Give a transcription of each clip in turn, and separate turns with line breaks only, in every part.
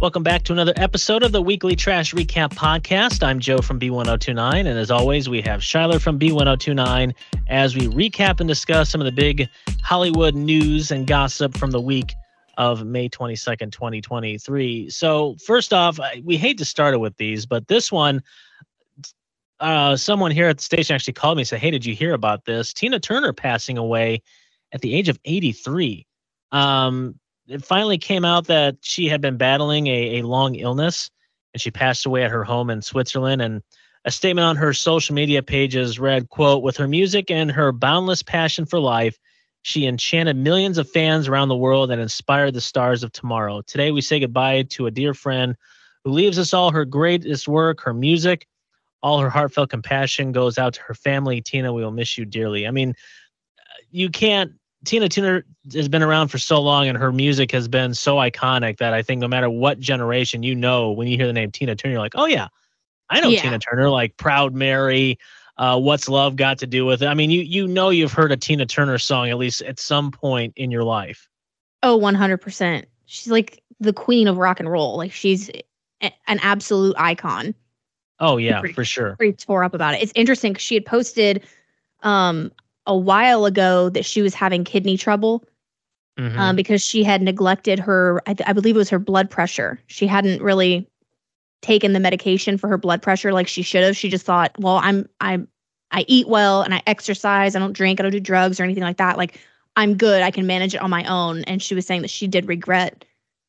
Welcome back to another episode of the Weekly Trash Recap Podcast. I'm Joe from B1029, and as always, we have Shyler from B1029 as we recap and discuss some of the big Hollywood news and gossip from the week of May 22nd, 2023. So, first off, we hate to start it with these, but this one, uh, someone here at the station actually called me and said, Hey, did you hear about this? Tina Turner passing away at the age of 83. Um, it finally came out that she had been battling a, a long illness and she passed away at her home in Switzerland. And a statement on her social media pages read, quote, with her music and her boundless passion for life, she enchanted millions of fans around the world and inspired the stars of tomorrow. Today we say goodbye to a dear friend who leaves us all her greatest work, her music, all her heartfelt compassion goes out to her family. Tina, we will miss you dearly. I mean, you can't Tina Turner has been around for so long and her music has been so iconic that I think no matter what generation you know, when you hear the name Tina Turner, you're like, oh yeah, I know yeah. Tina Turner, like Proud Mary, uh, What's Love Got to Do with It. I mean, you you know you've heard a Tina Turner song at least at some point in your life.
Oh, 100%. She's like the queen of rock and roll. Like she's a- an absolute icon.
Oh yeah, pretty, for sure.
Pretty tore up about it. It's interesting because she had posted um a while ago that she was having kidney trouble mm-hmm. um, because she had neglected her, I, th- I believe it was her blood pressure. She hadn't really taken the medication for her blood pressure like she should have. She just thought, well, I'm, I'm, I eat well and I exercise. I don't drink. I don't do drugs or anything like that. Like I'm good. I can manage it on my own. And she was saying that she did regret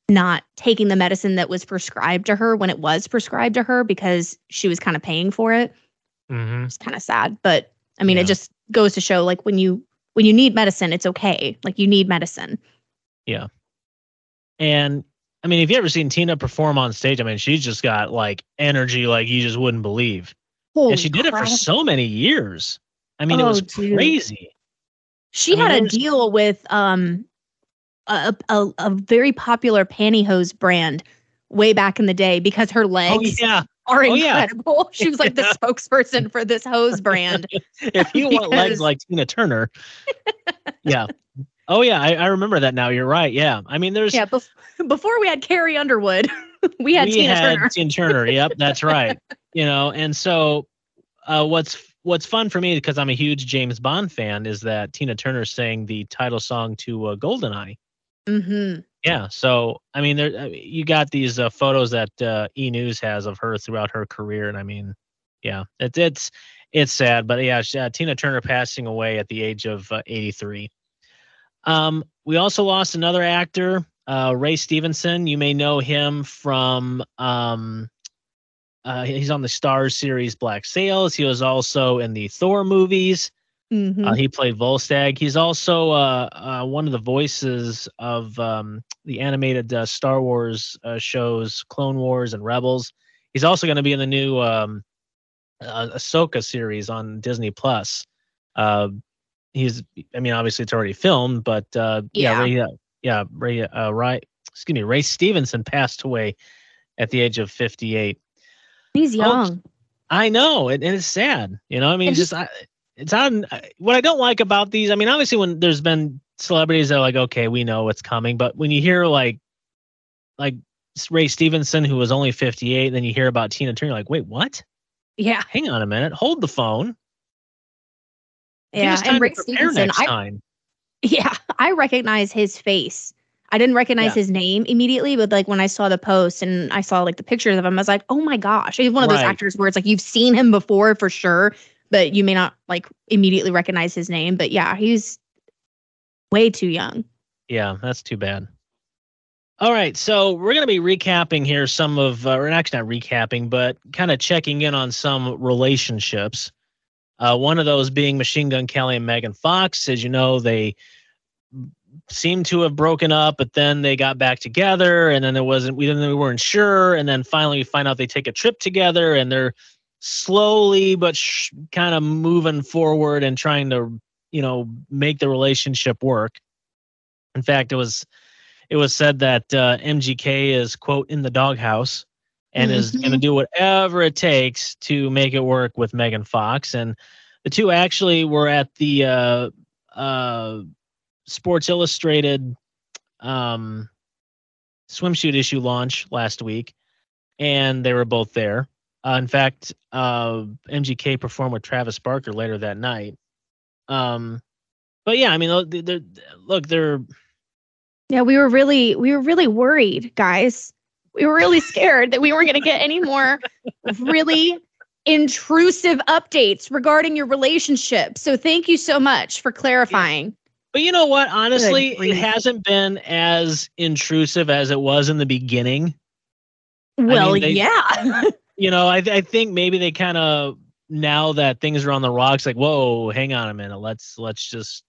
not taking the medicine that was prescribed to her when it was prescribed to her because she was kind of paying for it. Mm-hmm. It's kind of sad, but I mean, yeah. it just goes to show like when you when you need medicine, it's okay. Like you need medicine.
Yeah. And I mean, have you ever seen Tina perform on stage? I mean, she's just got like energy like you just wouldn't believe. Holy and she did crap. it for so many years. I mean, oh, it was dude. crazy.
She I had a deal with um a, a, a very popular pantyhose brand way back in the day because her oh, legs
oh, yeah
are oh, incredible. Yeah. She was like the spokesperson for this hose brand.
if you want legs like Tina Turner, yeah. Oh yeah, I, I, remember that now. You're right. Yeah, I mean, there's
yeah. Bef- before we had Carrie Underwood, we had we Tina had Turner.
Tina Turner. Yep, that's right. you know, and so uh, what's what's fun for me because I'm a huge James Bond fan is that Tina Turner sang the title song to uh, Goldeneye.
Mm-hmm.
Yeah. So, I mean, there you got these uh, photos that uh, E News has of her throughout her career, and I mean, yeah, it's it's it's sad, but yeah, she, uh, Tina Turner passing away at the age of uh, 83. Um, we also lost another actor, uh, Ray Stevenson. You may know him from um, uh, he's on the Starz series Black Sails. He was also in the Thor movies. Mm-hmm. Uh, he played Volstagg. He's also uh, uh, one of the voices of um, the animated uh, Star Wars uh, shows, Clone Wars and Rebels. He's also going to be in the new um, uh, Ahsoka series on Disney Plus. he's, I mean, obviously it's already filmed, but yeah, yeah, Ray, yeah, Ray, right, excuse me, Ray Stevenson passed away at the age of 58.
He's young. Oh,
I know, and, and, it's sad. You know, I mean, just I, it's on uh, what I don't like about these. I mean, obviously, when there's been celebrities that are like, okay, we know what's coming, but when you hear like, like Ray Stevenson, who was only 58, then you hear about Tina Turner, like, wait, what?
Yeah.
Hang on a minute. Hold the phone.
Yeah, and Ray Stevenson, I, time. yeah, I recognize his face. I didn't recognize yeah. his name immediately, but like when I saw the post and I saw like the pictures of him, I was like, oh my gosh. He's one of those actors where it's like you've seen him before for sure, but you may not like immediately recognize his name. But yeah, he's way too young.
Yeah, that's too bad. All right, so we're going to be recapping here some of, uh, or actually not recapping, but kind of checking in on some relationships. Uh, one of those being Machine Gun Kelly and Megan Fox. As you know, they seemed to have broken up, but then they got back together, and then it wasn't. We didn't. We weren't sure, and then finally we find out they take a trip together, and they're slowly but sh- kind of moving forward and trying to you know make the relationship work in fact it was it was said that uh, mgk is quote in the doghouse and mm-hmm. is going to do whatever it takes to make it work with megan fox and the two actually were at the uh, uh, sports illustrated um, swimsuit issue launch last week, and they were both there. Uh, in fact, uh, MGK performed with Travis Barker later that night. Um, but yeah, I mean, they're, they're, look, they're.
Yeah, we were really, we were really worried, guys. We were really scared that we weren't going to get any more really intrusive updates regarding your relationship. So thank you so much for clarifying.
But you know what? Honestly, it hasn't been as intrusive as it was in the beginning.
Well, I mean, they, yeah.
you know, I, I think maybe they kind of now that things are on the rocks, like, whoa, hang on a minute, let's let's just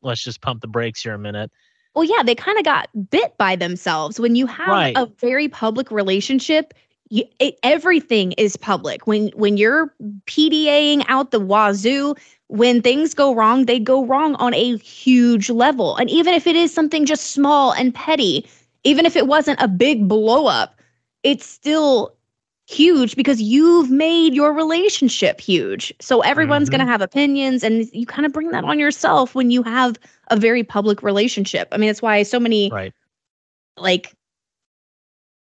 let's just pump the brakes here a minute.
Well, yeah, they kind of got bit by themselves. When you have right. a very public relationship, you, it, everything is public. When when you're PDAing out the wazoo, when things go wrong, they go wrong on a huge level. And even if it is something just small and petty, even if it wasn't a big blow up, it's still huge because you've made your relationship huge. So everyone's mm-hmm. going to have opinions and you kind of bring that on yourself when you have a very public relationship. I mean, that's why so many
right.
like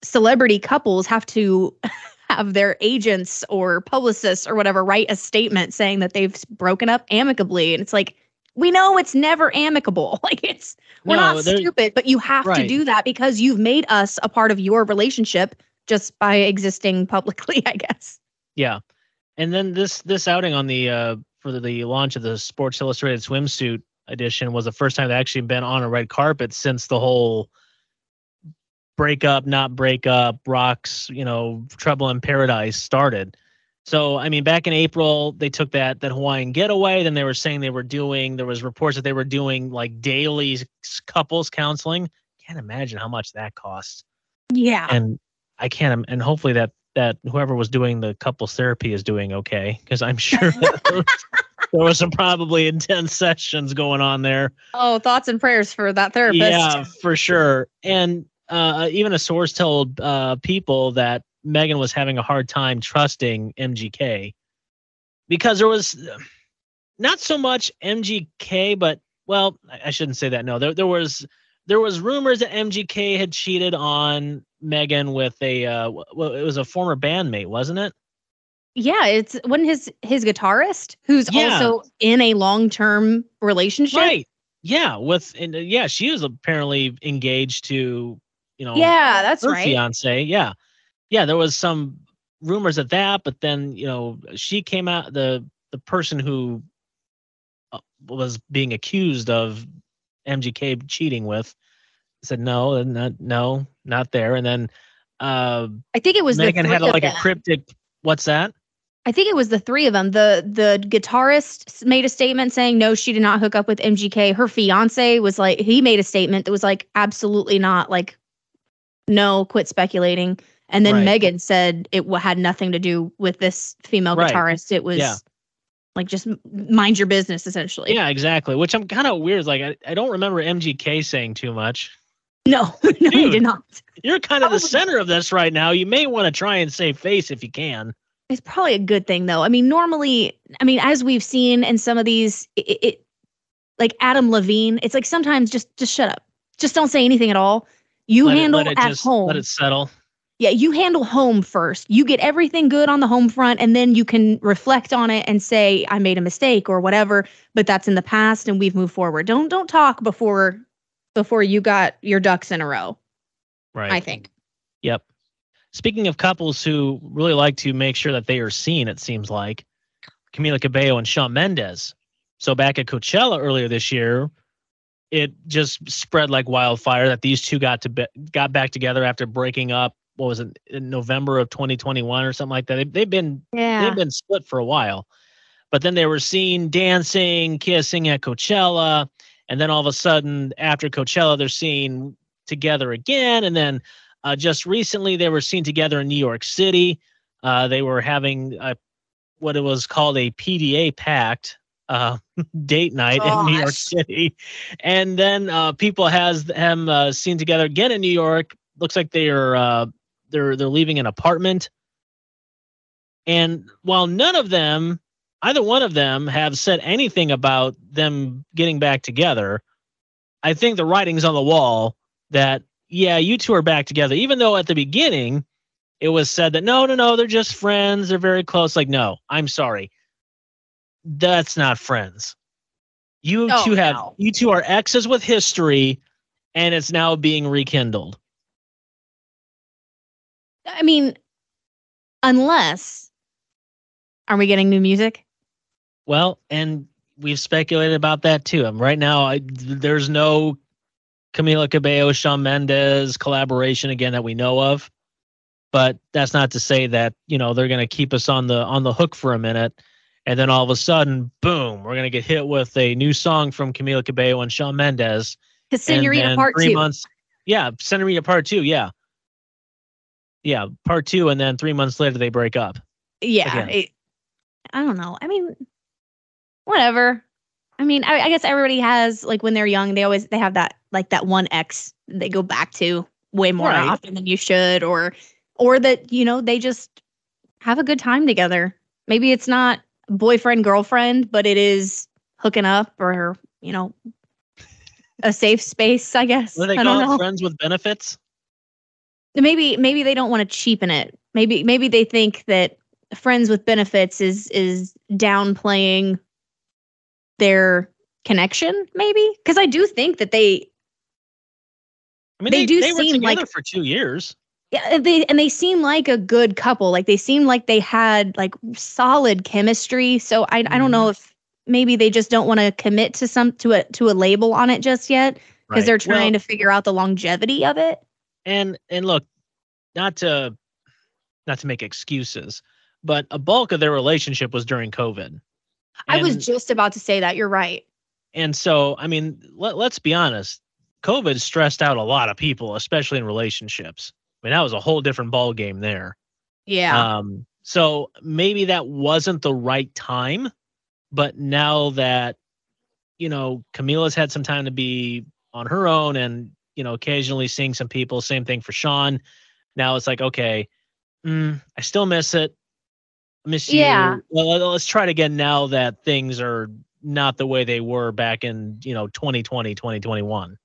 celebrity couples have to have their agents or publicists or whatever write a statement saying that they've broken up amicably and it's like we know it's never amicable. Like it's we're no, not stupid, but you have right. to do that because you've made us a part of your relationship just by existing publicly, I guess.
Yeah. And then this this outing on the uh for the, the launch of the Sports Illustrated swimsuit edition was the first time they actually been on a red carpet since the whole break up, not break up, rocks, you know, trouble in paradise started. So I mean, back in April, they took that that Hawaiian getaway. Then they were saying they were doing. There was reports that they were doing like daily couples counseling. Can't imagine how much that costs.
Yeah.
And I can't. And hopefully that that whoever was doing the couples therapy is doing okay because I'm sure there was some probably intense sessions going on there.
Oh, thoughts and prayers for that therapist.
Yeah, for sure. And uh, even a source told uh, people that Megan was having a hard time trusting MGK because there was not so much MGK, but well, I shouldn't say that. No, there there was there was rumors that MGK had cheated on Megan with a uh, well, it was a former bandmate, wasn't it?
Yeah, it's when his his guitarist who's yeah. also in a long term relationship.
Right. Yeah, with and uh, yeah, she was apparently engaged to you know,
yeah, that's
her
right.
Fiance, yeah, yeah. There was some rumors of that, but then you know, she came out the the person who uh, was being accused of MGK cheating with said no, not no, not there. And then uh,
I think it was
Megan had like a cryptic. What's that?
I think it was the three of them. The the guitarist made a statement saying no, she did not hook up with MGK. Her fiance was like he made a statement that was like absolutely not like no, quit speculating. And then right. Megan said it had nothing to do with this female right. guitarist. It was yeah. Like just mind your business, essentially.
Yeah, exactly. Which I'm kind of weird. Like I, I don't remember MGK saying too much.
No, no, Dude, he did not.
You're kind of the center of this right now. You may want to try and save face if you can.
It's probably a good thing, though. I mean, normally, I mean, as we've seen in some of these, it, it like Adam Levine, it's like sometimes just just shut up, just don't say anything at all. You let handle it, it at just, home.
Let it settle.
Yeah, you handle home first. You get everything good on the home front, and then you can reflect on it and say, "I made a mistake" or whatever. But that's in the past, and we've moved forward. Don't don't talk before before you got your ducks in a row.
Right.
I think.
Yep. Speaking of couples who really like to make sure that they are seen, it seems like Camila Cabello and Shawn Mendes. So back at Coachella earlier this year, it just spread like wildfire that these two got to be, got back together after breaking up. What was it in November of 2021 or something like that? They, they've been yeah. they've been split for a while, but then they were seen dancing, kissing at Coachella, and then all of a sudden after Coachella they're seen together again, and then uh, just recently they were seen together in New York City. Uh, they were having a, what it was called a PDA pact, uh, date night Gosh. in New York City, and then uh, people has them uh, seen together again in New York. Looks like they are uh, they're they're leaving an apartment, and while none of them, either one of them, have said anything about them getting back together, I think the writing's on the wall that yeah, you two are back together. Even though at the beginning it was said that no, no, no, they're just friends. They're very close. Like, no, I'm sorry. That's not friends. You
Oh,
two have
no.
you two are exes with history, and it's now being rekindled.
I mean, unless are we getting new music?
Well, and we've speculated about that too. And right now, I, there's no Camila Cabello, Shawn Mendes collaboration again that we know of. But that's not to say that you know they're going to keep us on the on the hook for a minute, and then all of a sudden, boom, we're going to get hit with a new song from Camila Cabello and Shawn Mendes.
Senorita Part
three
Two.
months, yeah, Senorita Part Two, yeah, yeah, Part Two, and then three months later they break up.
yeah, it- I don't know. I mean, whatever. I mean, I, I guess everybody has like when they're young, they always they have that like that one ex they go back to way more
Right.
often than you should, or or that you know they just have a good time together. Maybe it's not boyfriend girlfriend, but it is hooking up or you know a safe space. I guess
What do they
I
call it? Friends with benefits.
Maybe maybe they don't want to cheapen it. Maybe maybe they think that friends with benefits is is downplaying their connection maybe? Because i do think that they
I mean,
They
they,
do
they were
seem like-
for two years.
yeah they and they seem like a good couple. Like they seem like they had like solid chemistry. So i i don't mm-hmm. know if maybe they just don't want to commit to some to a to a label on it just yet because
Right.
they're trying
Well,
to figure out the longevity of it
and and look, not to not to make excuses, but a bulk of their relationship was during COVID.
i was just about to say that you're right
and so I mean, let, let's be honest. COVID stressed out a lot of people, especially in relationships. I mean, that was a whole different ball game there.
yeah
Um, so maybe that wasn't the right time, but now that you know Camila's had some time to be on her own and you know occasionally seeing some people, same thing for Shawn. Now it's like, okay, mm, I still miss it. I miss
Yeah.
you. Well, let- let's try it again now that things are not the way they were back in you know 2020, 2021.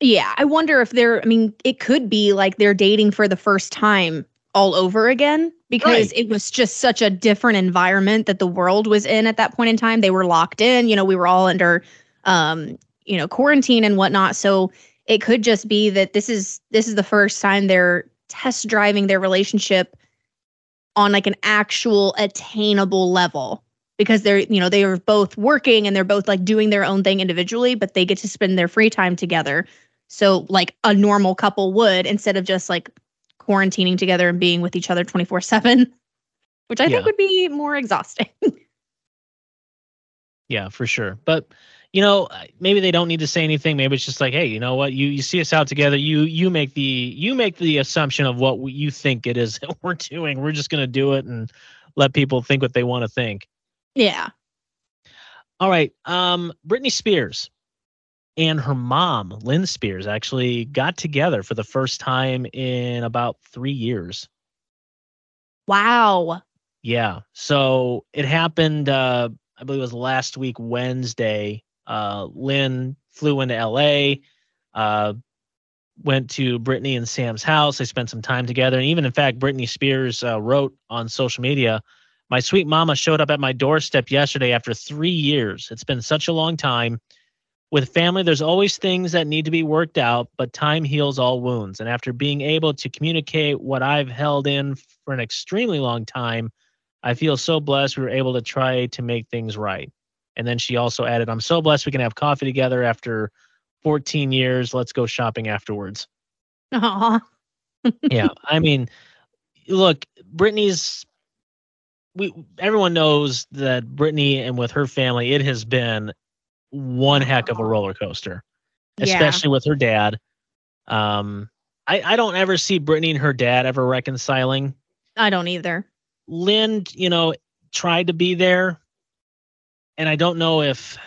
Yeah, I wonder if they're. I mean, it could be like they're dating for the first time all over again because
Right.
it was just such a different environment that the world was in at that point in time. They were locked in. You know, we were all under, um, you know, quarantine and whatnot. So it could just be that this is this is the first time they're test driving their relationship on like an actual attainable level because they're you know they are both working and they're both like doing their own thing individually but they get to spend their free time together so like a normal couple would instead of just like quarantining together and being with each other 24/7 which I
Yeah.
think would be more exhausting.
Yeah, for sure. But you know, maybe they don't need to say anything. Maybe it's just like, hey, you know what? You you see us out together. You you make the you make the assumption of what we, you think it is that we're doing. We're just gonna do it and let people think what they want to think.
yeah.
All right. Um, Britney Spears and her mom, Lynn Spears, actually got together for the first time in about three years.
Wow.
Yeah. So it happened, uh, I believe it was last week, Wednesday. Uh, Lynn flew into LA, uh, went to Britney and Sam's house. They spent some time together. And even, in fact, Britney Spears uh, wrote on social media, My sweet mama showed up at my doorstep yesterday after three years. It's been such a long time. With family, there's always things that need to be worked out, but time heals all wounds. And after being able to communicate what I've held in for an extremely long time, I feel so blessed we were able to try to make things right. And then she also added, I'm so blessed we can have coffee together after 14 years. Let's go shopping afterwards.
Aw.
yeah. I mean, look, Britney's we everyone knows that Britney and with her family, it has been one heck of a roller coaster.
Yeah.
Especially with her dad. Um I, I don't ever see Britney and her dad ever reconciling.
I don't either.
Lynn, you know, tried to be there. And I don't know if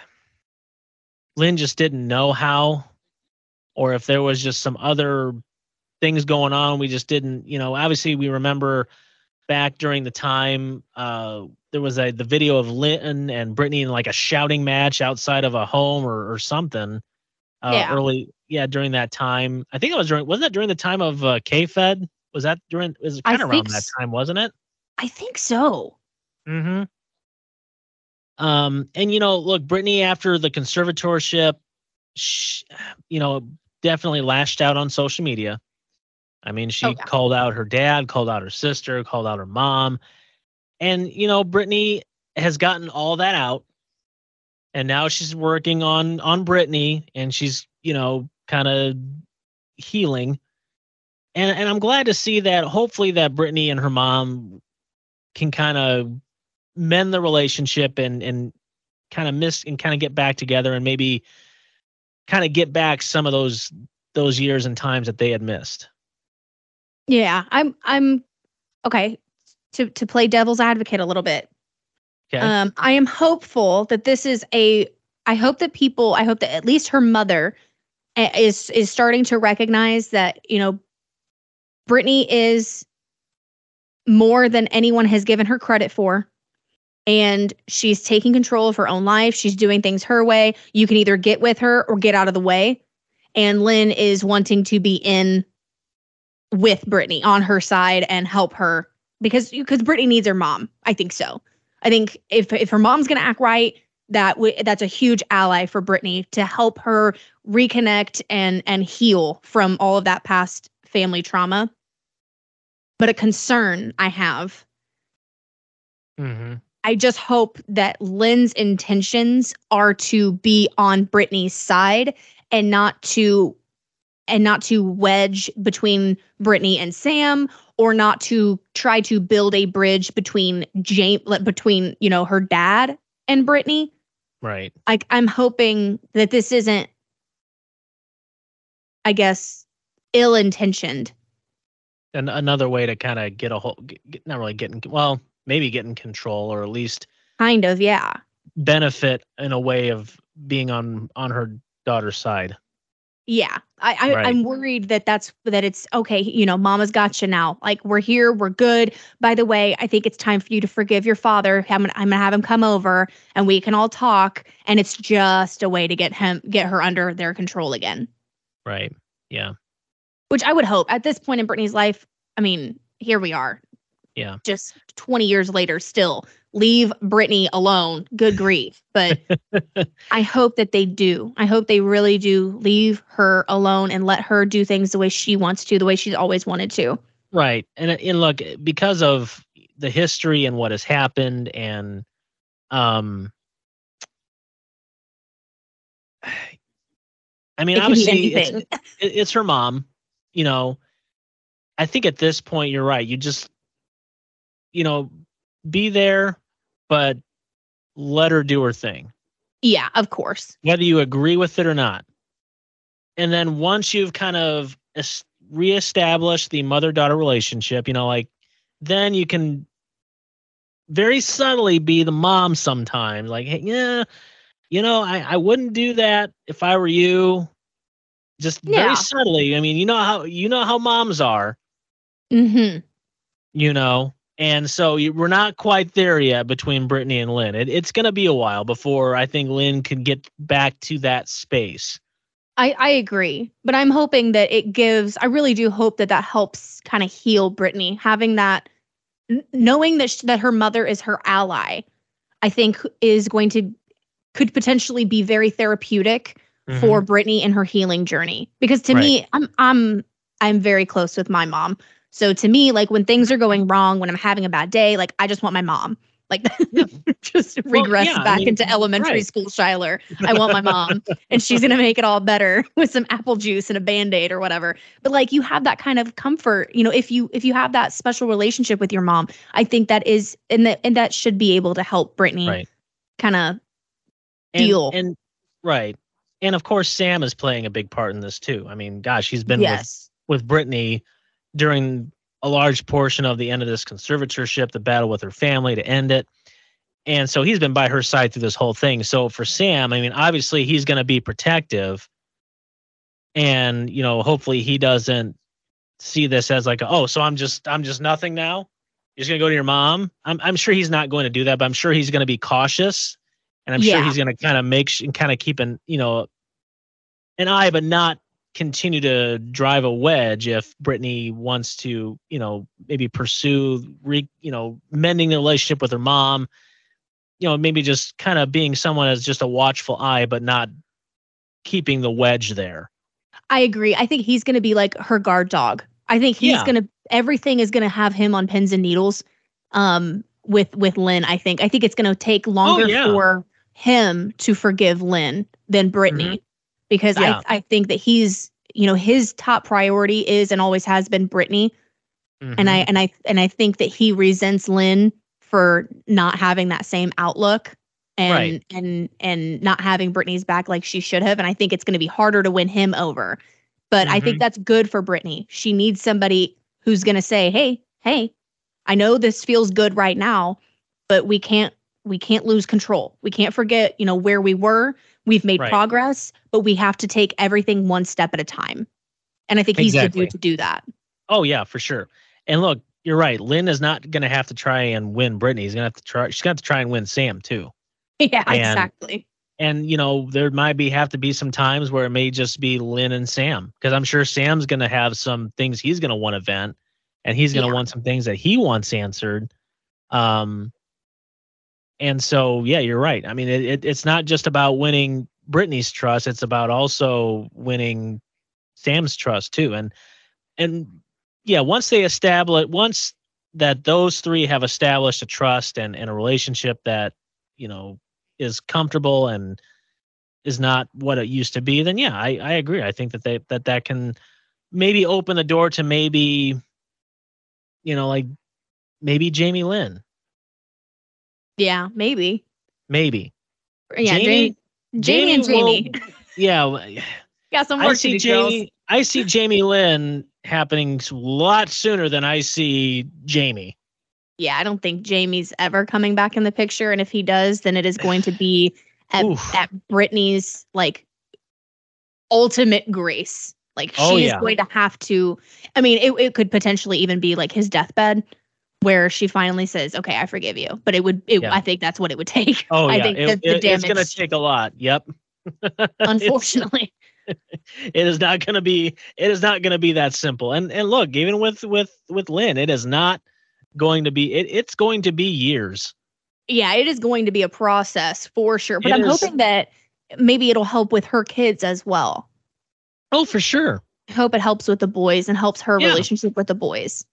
Lynn just didn't know how or if there was just some other things going on. We just didn't, you know, obviously we remember back during the time uh there was a the video of Lynn and Britney in like a shouting match outside of a home or, or something uh
Yeah.
early yeah, during that time. I think it was during wasn't that during the time of uh, K Fed? Was that during it was kind of around that time, wasn't it?
I think so.
Mm-hmm. Um, and you know, look, Britney after the conservatorship, she, you know, definitely lashed out on social media. I mean, she oh, yeah. called out her dad, called out her sister, called out her mom. And, you know, Britney has gotten all that out. And now she's working on on Britney, and she's, you know, kind of healing. And and I'm glad to see that hopefully that Britney and her mom can kind of mend the relationship and and kind of miss and kind of get back together and maybe kind of get back some of those those years and times that they had missed.
Yeah, I'm I'm okay to to play devil's advocate a little bit. Okay. Um I am hopeful that this is a I hope that people I hope that at least her mother is is starting to recognize that, you know, Britney is more than anyone has given her credit for. And she's taking control of her own life. She's doing things her way. You can either get with her or get out of the way. And Lynn is wanting to be in with Britney on her side and help her because because Britney needs her mom. I think so. I think if if her mom's gonna act right, that w- that's a huge ally for Britney to help her reconnect and and heal from all of that past family trauma. But a concern I have. Mm-hmm. I just hope that Lynn's intentions are to be on Britney's side and not to and not to wedge between Britney and Sam or not to try to build a bridge between James between, you know, her dad and Britney.
Right.
Like I'm hoping that this isn't I guess ill intentioned.
And another way to kind of get a whole get, not really getting well, maybe getting control or at least
kind of, yeah.
benefit in a way of being on on her daughter's side.
Yeah, I, I right. I'm worried that that's that it's okay. You know, Mama's got you now. Like we're here, we're good. By the way, I think it's time for you to forgive your father. I'm gonna, I'm gonna have him come over and we can all talk. And it's just a way to get him get her under their control again.
Right. Yeah.
Which I would hope at this point in britney's life. I mean, here we are.
Yeah.
Just 20 years later, still leave Britney alone. Good grief. But I hope that they do. I hope they really do leave her alone and let her do things the way she wants to, the way she's always wanted to.
Right. And and look, because of the history and what has happened and um I mean, obviously it's, it's her mom, you know. I think at this point you're right. You just you know, be there, but let her do her thing.
Yeah, of course.
Whether you agree with it or not. And then once you've kind of reestablished the mother daughter relationship, you know, like then you can very subtly be the mom sometimes. Like, hey, yeah, you know, I, I wouldn't do that if I were you. Just yeah. very subtly. I mean, you know how you know how moms are.
Mm-hmm.
You know, and so we're not quite there yet between Britney and Lynn. It, it's going to be a while before I think Lynn can get back to that space.
I, I agree, but I'm hoping that it gives. I really do hope that that helps kind of heal Britney, having that, knowing that that her mother is her ally. I think is going to could potentially be very therapeutic mm-hmm. for Britney and her healing journey. Because to right. me, I'm I'm I'm very close with my mom. So to me, like when things are going wrong, when I'm having a bad day, like I just want my mom. Like just regress well, yeah, back I mean, into elementary right. school Shyler. I want my mom and she's gonna make it all better with some apple juice and a band-aid or whatever. But like you have that kind of comfort, you know, if you if you have that special relationship with your mom, I think that is and that and that should be able to help Britney right. kind of deal.
And right. And of course Sam is playing a big part in this too. I mean, gosh, he's been yes. with with Britney during a large portion of the end of this conservatorship, the battle with her family to end it. And so he's been by her side through this whole thing. So for Sam, I mean, obviously he's going to be protective. And, you know, hopefully he doesn't see this as like, oh, so I'm just, I'm just nothing now. You're just going to go to your mom. I'm, I'm sure he's not going to do that, but I'm sure he's going to be cautious. And I'm yeah. sure he's going to kind of make, and kind of keep an, you know, an eye, but not continue to drive a wedge if Britney wants to, you know, maybe pursue, re, you know, mending the relationship with her mom. You know, maybe just kind of being someone as just a watchful eye, but not keeping the wedge there.
I agree. I think he's going to be like her guard dog. I think he's yeah. going to everything is going to have him on pins and needles. Um, with with Lynn, I think. I think it's going to take longer oh, yeah. for him to forgive Lynn than Britney. Mm-hmm because yeah. I I think that he's you know his top priority is and always has been Britney, mm-hmm. and I mm-hmm. and I and I think that he resents Lynn for not having that same outlook and right. and and not having Britney's back like she should have, and I think it's going to be harder to win him over. But mm-hmm. I think mm-hmm. that's good for Britney. She needs somebody who's going to say, "Hey, hey, I know this feels good right now, but we can't we can't lose control. We can't forget, you know, where we were. We've made right. progress, but we have to take everything one step at a time. And I think he's exactly. the dude to do that.
Oh yeah, for sure. And look, you're right. Lynn is not going to have to try and win Britney. He's going to have to try. She's going to try and win Sam too.
Yeah, and, exactly.
And you know, there might be have to be some times where it may just be Lynn and Sam because I'm sure Sam's going to have some things he's going to want to vent, and he's going to yeah. want some things that he wants answered. Um, and so yeah you're right. I mean it, it, it's not just about winning britney's trust it's about also winning sam's trust too. And and yeah once they establish once that those three have established a trust and, and a relationship that you know is comfortable and is not what it used to be then yeah i, I agree. I think that they that that can maybe open the door to maybe you know like maybe jamie lynn
yeah, maybe.
Maybe.
Yeah, Jamie, Jamie, Jamie and Jamie.
Will, yeah.
Got some work I
see
do,
Jamie.
Girls.
I see Jamie Lynn happening a lot sooner than I see Jamie.
Yeah, I don't think Jamie's ever coming back in the picture, and if he does, then it is going to be at, at Britney's like ultimate grace. Like oh, she's yeah. going to have to. I mean, it, it could potentially even be like his deathbed where she finally says, "Okay, I forgive you." But it would, it, yeah. I think that's what it would take.
Oh
I
yeah,
think
it, the, damage, it's going to take a lot. Yep.
unfortunately,
it is not going to be. It is not going to be that simple. And and look, even with with with Lynn, it is not going to be. It, it's going to be years.
Yeah, it is going to be a process for sure. But it I'm is, hoping that maybe it'll help with her kids as well.
Oh, for sure.
I hope it helps with the boys and helps her yeah. relationship with the boys.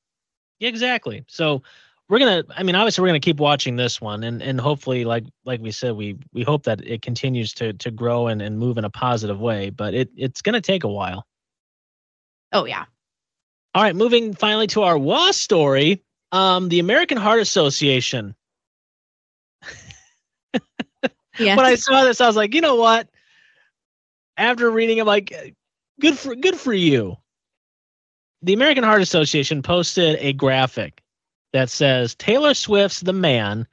Exactly. So we're gonna. I mean, obviously, we're gonna keep watching this one, and and hopefully, like like we said, we we hope that it continues to to grow and and move in a positive way. But it it's gonna take a while.
Oh yeah.
All right, moving finally to our WAS story. Um, the American Heart Association. yeah. When I saw this, I was like, you know what? After reading, I'm like, good for good for you the American Heart Association posted a graphic that says Taylor Swift's The Man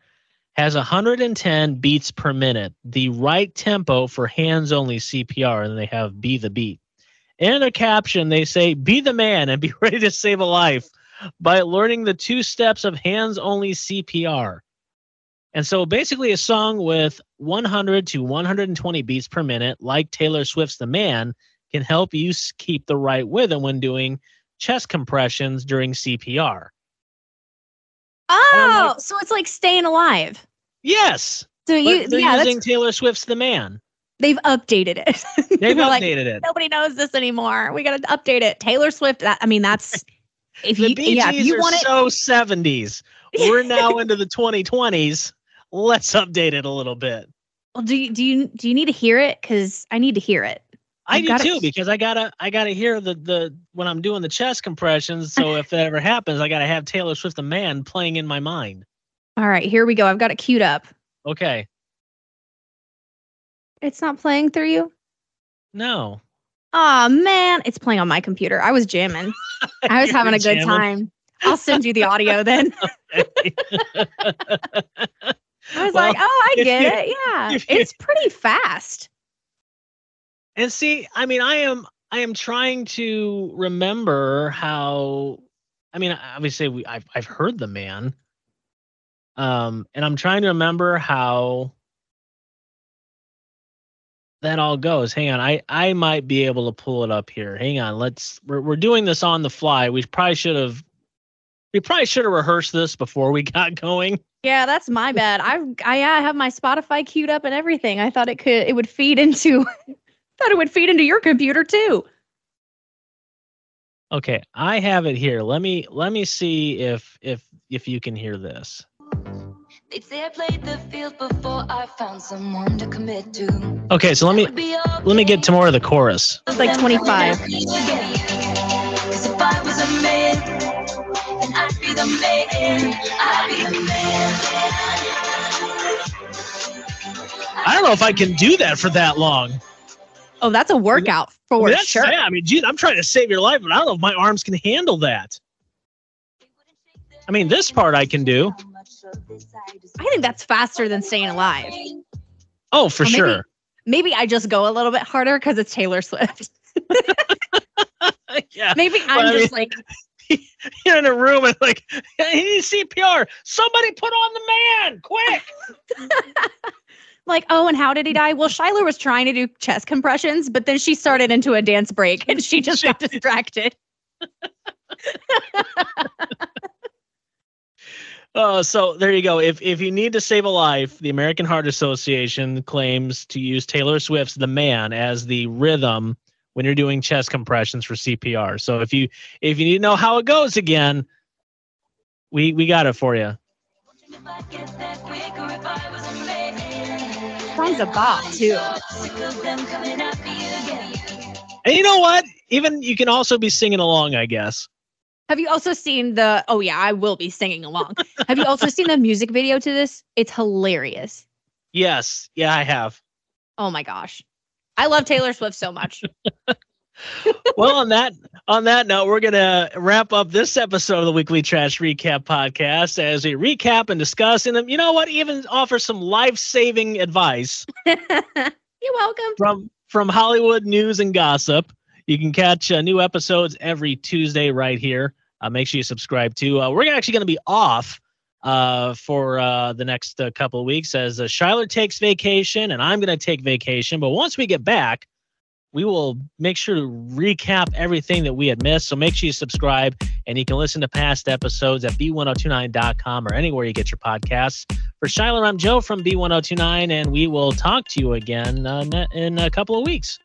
has 110 beats per minute, the right tempo for hands only CPR, and they have Be the Beat. In a caption, they say, Be the man and be ready to save a life by learning the two steps of hands only CPR. And so basically, a song with 100 to 120 beats per minute, like Taylor Swift's The Man, can help you keep the right rhythm when doing chest compressions during CPR.
Oh, like, so it's like staying alive.
Yes.
So you
they're
yeah,
using Taylor Swift's The Man.
They've updated it.
They've updated like, it.
Nobody knows this anymore. We got to update it. Taylor Swift. That, I mean, that's
if the you, yeah, if you are want it, so 70s. We're now into the 2020s. Let's update it a little bit.
Well, do you do you do you need to hear it? Because I need to hear it.
I do too because I gotta I gotta hear the the when I'm doing the chest compressions. So if that ever happens, I gotta have Taylor Swift the man playing in my mind.
All right, here we go. I've got it queued up.
Okay.
It's not playing through you?
No.
Oh man, it's playing on my computer. I was jamming. I was having a good time. I'll send you the audio then. I was well, like, oh, I get it. Yeah. It's pretty fast.
And see, I mean, I am I am trying to remember how I mean, obviously we I've I've heard the man. Um, and I'm trying to remember how that all goes. Hang on, I I might be able to pull it up here. Hang on, let's. We're we're doing this on the fly. We probably should have. We probably should have rehearsed this before we got going.
Yeah, that's my bad. I've I, I have my Spotify queued up and everything. I thought it could it would feed into thought it would feed into your computer too.
Okay, I have it here. Let me let me see if if if you can hear this. They'd say I played the field before I found someone to commit to. Okay, so let me let me get to more of the chorus.
It's like 25.
I don't know if I can do that for that long.
Oh, that's a workout for
I mean,
sure.
Yeah, I mean, geez, I'm trying to save your life, but I don't know if my arms can handle that. I mean, this part I can do.
I think that's faster than staying alive.
Oh, for
maybe,
sure.
Maybe I just go a little bit harder because it's Taylor Swift.
yeah.
Maybe I'm
I
just
mean,
like
you're in a room and like, he needs CPR. Somebody put on the man, quick.
Like, oh, and how did he die? Well, Shyler was trying to do chest compressions, but then she started into a dance break and she just got distracted.
Uh, so there you go. If if you need to save a life, the American Heart Association claims to use Taylor Swift's "The Man" as the rhythm when you're doing chest compressions for CPR. So if you if you need to know how it goes again, we we got it for you.
Song's a bop too.
And you know what? Even you can also be singing along, I guess.
Have you also seen the? Oh yeah, I will be singing along. have you also seen the music video to this? It's hilarious.
Yes, yeah, I have.
Oh my gosh, I love Taylor Swift so much.
well, on that on that note, we're gonna wrap up this episode of the Weekly Trash Recap Podcast as we recap and discuss, and you know what, even offer some life saving advice.
You're welcome.
From from Hollywood news and gossip. You can catch uh, new episodes every Tuesday right here. Uh, make sure you subscribe to. Uh, we're actually going to be off uh, for uh, the next uh, couple of weeks as uh, Shyler takes vacation and I'm going to take vacation. But once we get back, we will make sure to recap everything that we had missed. So make sure you subscribe and you can listen to past episodes at b1029.com or anywhere you get your podcasts. For Shyler, I'm Joe from B1029, and we will talk to you again uh, in a couple of weeks.